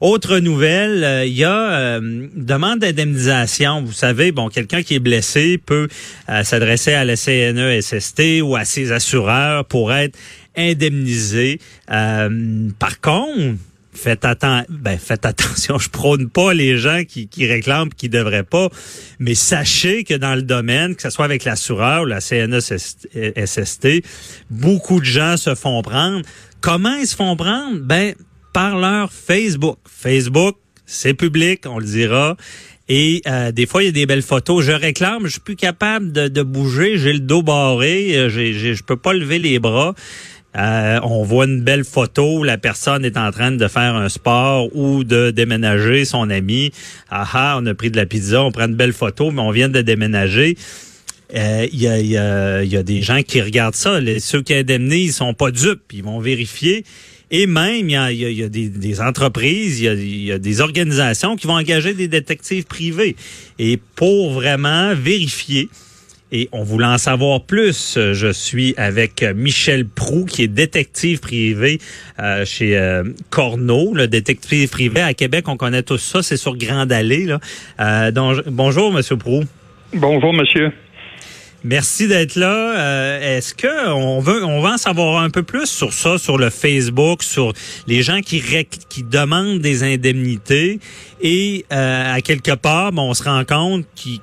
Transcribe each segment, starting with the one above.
Autre nouvelle, euh, il y a euh, demande d'indemnisation. Vous savez, bon, quelqu'un qui est blessé peut euh, s'adresser à la CNESST ou à ses assureurs pour être indemnisé. par contre, faites, atten ben, faites attention, je prône pas les gens qui, qui réclament qui devraient pas, mais sachez que dans le domaine, que ce soit avec l'assureur ou la CNESST, beaucoup de gens se font prendre. Comment ils se font prendre? Ben, par leur Facebook. Facebook, c'est public, on le dira. Et euh, des fois, il y a des belles photos. Je réclame, je suis plus capable de, bouger, j'ai le dos barré, euh, j'ai, je peux pas lever les bras. Euh, on voit une belle photo, la personne est en train de faire un sport ou de déménager son ami. Ah, ah on a pris de la pizza, on prend une belle photo, mais on vient de déménager. Il y, a, des gens qui regardent ça. Les, ceux qui indemnisent, ils sont pas dupes. Ils vont vérifier. Et même, il y a, des, entreprises, il y a, des organisations qui vont engager des détectives privés. Et pour vraiment vérifier, et on voulait en savoir plus, je suis avec Michel Prou, qui est détective privé euh, chez euh, Corneau, le détective privé à Québec. On connaît tous ça, c'est sur Grande Allée. Euh, bonjour, Monsieur Prou. Bonjour, monsieur. Merci d'être là. Euh, est-ce que on veut on va en savoir un peu plus sur ça, sur le Facebook, sur les gens qui qui demandent des indemnités? Et euh, à quelque part, on se rend compte qu'ils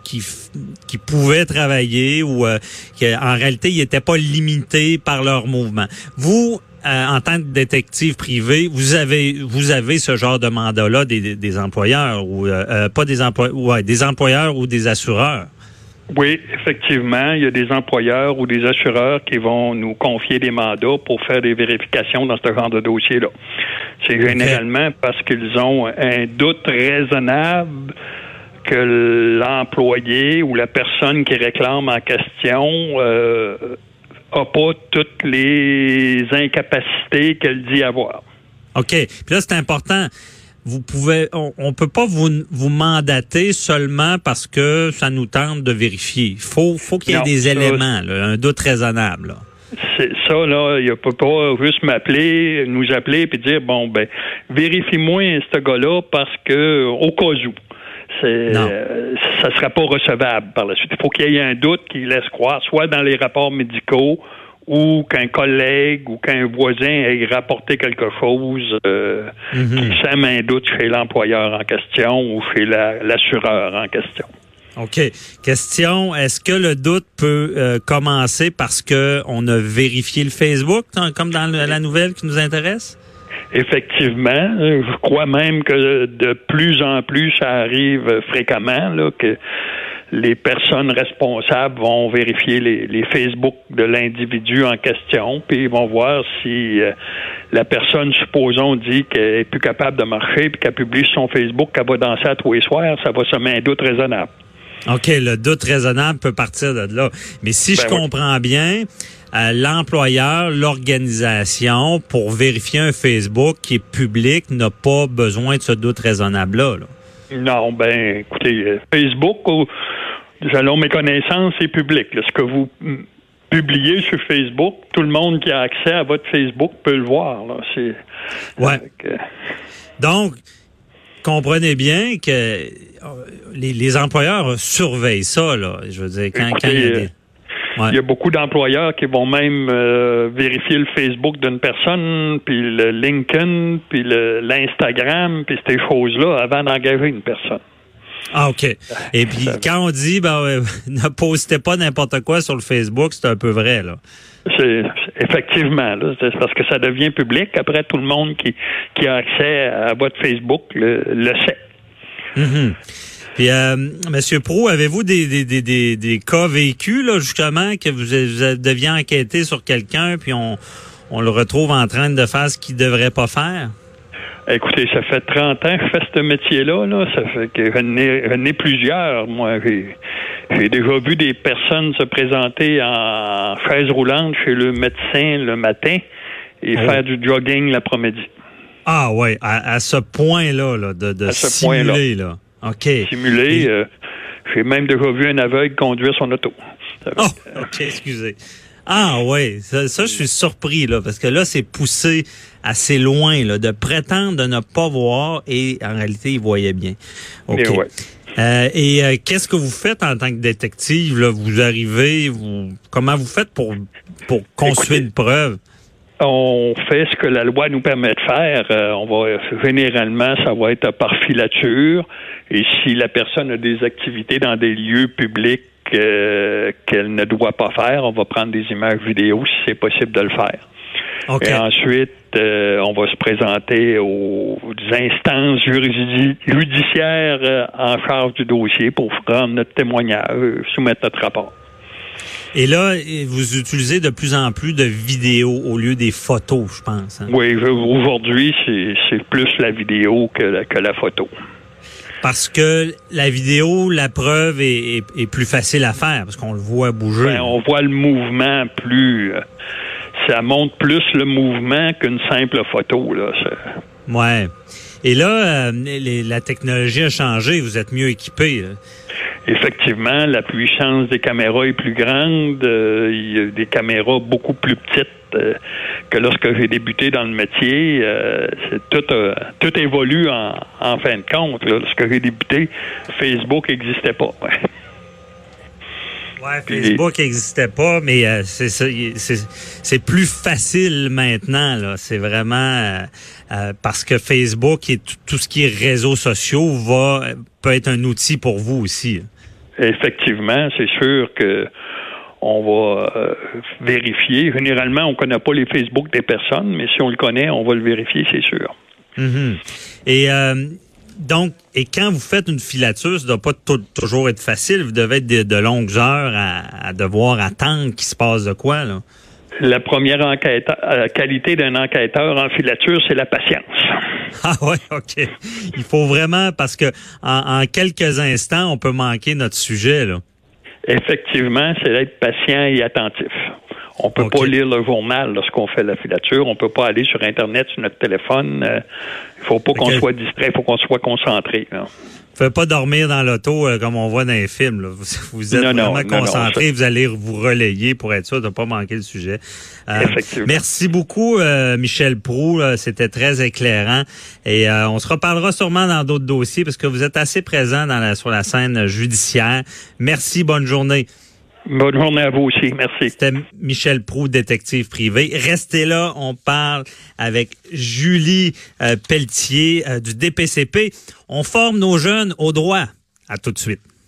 qui, pouvaient travailler ou euh, qu'en réalité ils n'étaient pas limités par leur mouvement. Vous, en tant que détective privé, vous avez vous avez ce genre de mandat-là des, des employeurs ou pas des employeurs, ouais, des employeurs ou des assureurs? Oui, effectivement, il y a des employeurs ou des assureurs qui vont nous confier des mandats pour faire des vérifications dans ce genre de dossier-là. C'est généralement parce qu'ils ont un doute raisonnable que l'employé ou la personne qui réclame en question euh, a pas toutes les incapacités qu'elle dit avoir. OK. Puis là, c'est important vous pouvez, on, on peut pas vous, vous mandater seulement parce que ça nous tente de vérifier. Faut, faut qu'il y ait des éléments, un doute raisonnable. C'est ça, là, il ne peut pas juste m'appeler, nous appeler puis dire bon ben vérifie-moi ce gars-là parce que au cas où. C'est, euh, ça ne sera pas recevable par la suite. Il faut qu'il y ait un doute qui laisse croire, soit dans les rapports médicaux ou qu'un collègue ou qu'un voisin ait rapporté quelque chose euh, mhm. qui sème un doute chez l'employeur en question ou chez l'assureur en question. OK. Question, est-ce que le doute peut euh, commencer parce que on a vérifié le Facebook, comme dans la nouvelle qui nous intéresse? Effectivement, je crois même que de plus en plus ça arrive fréquemment là, que les personnes responsables vont vérifier les, les Facebook de l'individu en question, puis ils vont voir si euh, la personne, supposons, dit qu'elle est plus capable de marcher, puis qu'elle publie sur son Facebook qu'elle va danser à tous les soirs, ça va semer un doute raisonnable. OK, le doute raisonnable peut partir de là. Mais si je ben comprends bien, euh, l'employeur, l'organisation, pour vérifier un Facebook qui est public, n'a pas besoin de ce doute raisonnable-là. Là. Non, ben, écoutez, euh, Facebook, selon mes connaissances, c'est public. Ce que vous publiez sur Facebook, tout le monde qui a accès à votre Facebook peut le voir. Là. C'est, ouais. Donc, comprenez bien que euh, les, employeurs surveillent ça. Là. Je veux dire, quand, il y a des... Il y a beaucoup d'employeurs qui vont même euh, vérifier le Facebook d'une personne, puis le LinkedIn, puis l'Instagram, puis ces choses-là avant d'engager une personne. Ah, OK. Et puis, quand on dit, ben, ne postez pas n'importe quoi sur le Facebook, c'est un peu vrai, là. C'est effectivement, c'est parce que ça devient public. Après, tout le monde qui, qui a accès à votre Facebook le, sait. Mm-hmm. Puis, euh, Monsieur Pro, avez-vous des, des, des, des, cas vécus, là, justement, que vous, deviez enquêter sur quelqu'un, puis on, on le retrouve en train de faire ce qu'il devrait pas faire? Écoutez, ça fait 30 ans que je fais ce métier-là. Là. Ça fait que j'en ai, plusieurs. Moi, j'ai déjà vu des personnes se présenter en chaise roulante chez le médecin le matin et oh. faire du jogging l'après-midi. Ah ouais, à, ce point-là, là, de, de simuler, là. OK. Simuler. Euh, j'ai même déjà vu un aveugle conduire son auto. Oh, OK, excusez. Ah oui, ça, ça, je suis surpris là, parce que là, c'est poussé assez loin là, de prétendre de ne pas voir et en réalité, il voyait bien. OK. Et, ouais. euh, et euh, qu'est-ce que vous faites en tant que détective? Là? Vous arrivez, vous comment vous faites pour, pour construire une preuve? On fait ce que la loi nous permet de faire. Euh, on va généralement, ça va être par filature. Et si la personne a des activités dans des lieux publics euh, qu'elle ne doit pas faire, on va prendre des images vidéo si c'est possible de le faire. Et ensuite, euh, on va se présenter aux instances judiciaires en charge du dossier pour prendre notre témoignage, soumettre notre rapport. Et là, vous utilisez de plus en plus de vidéos au lieu des photos, je pense. Hein? Oui, aujourd'hui, c'est plus la vidéo que la, que la photo. Parce que la vidéo, la preuve est, est, plus facile à faire, parce qu'on le voit bouger. Ben, on voit le mouvement plus... Euh, ça montre plus le mouvement qu'une simple photo. Là. Ouais. Et là, euh, la technologie a changé, vous êtes mieux équipé. Effectivement, la puissance des caméras est plus grande. Euh, il y a des caméras beaucoup plus petites euh, que lorsque j'ai débuté dans le métier. tout, tout évolue en, en, fin de compte. Lorsque j'ai débuté, Facebook n'existait pas. Ouais, Facebook n'existait pas, mais euh, c'est plus facile maintenant. là. C'est vraiment euh, euh, parce que Facebook et tout ce qui est réseaux sociaux va peut être un outil pour vous aussi. Effectivement, c'est sûr que on va vérifier. Généralement, on connaît pas les Facebook des personnes, mais si on le connaît, on va le vérifier, c'est sûr. Mm-hmm. Et donc, et quand vous faites une filature, ça ne doit pas toujours être facile. Vous devez être de, longues heures à, devoir attendre qu'il se passe de quoi, là. La première enquête, euh, qualité d'un enquêteur en filature, c'est la patience. Ah ouais, ok. Il faut vraiment parce que en, quelques instants, on peut manquer notre sujet là. Effectivement, c'est d'être patient et attentif. On peut pas lire le journal lorsqu'on fait la filature. On peut pas aller sur Internet, sur notre téléphone. Il euh, il faut pas qu'on soit distrait, il faut qu'on soit concentré. Là. Faut pas dormir dans l'auto euh, comme on voit dans les films. Vous, êtes vraiment concentré, vous allez vous relayer pour être sûr de ne pas manquer le sujet. Euh, merci beaucoup, Michel Prou. C'était très éclairant. Et on se reparlera sûrement dans d'autres dossiers parce que vous êtes assez présent dans la, sur la scène judiciaire. Merci, bonne journée. Bonne journée à vous aussi. Merci. C'était Michel Prou, détective privé. Restez là, on parle avec Julie euh, Pelletier euh, du DPCP. On forme nos jeunes au droit. À tout de suite.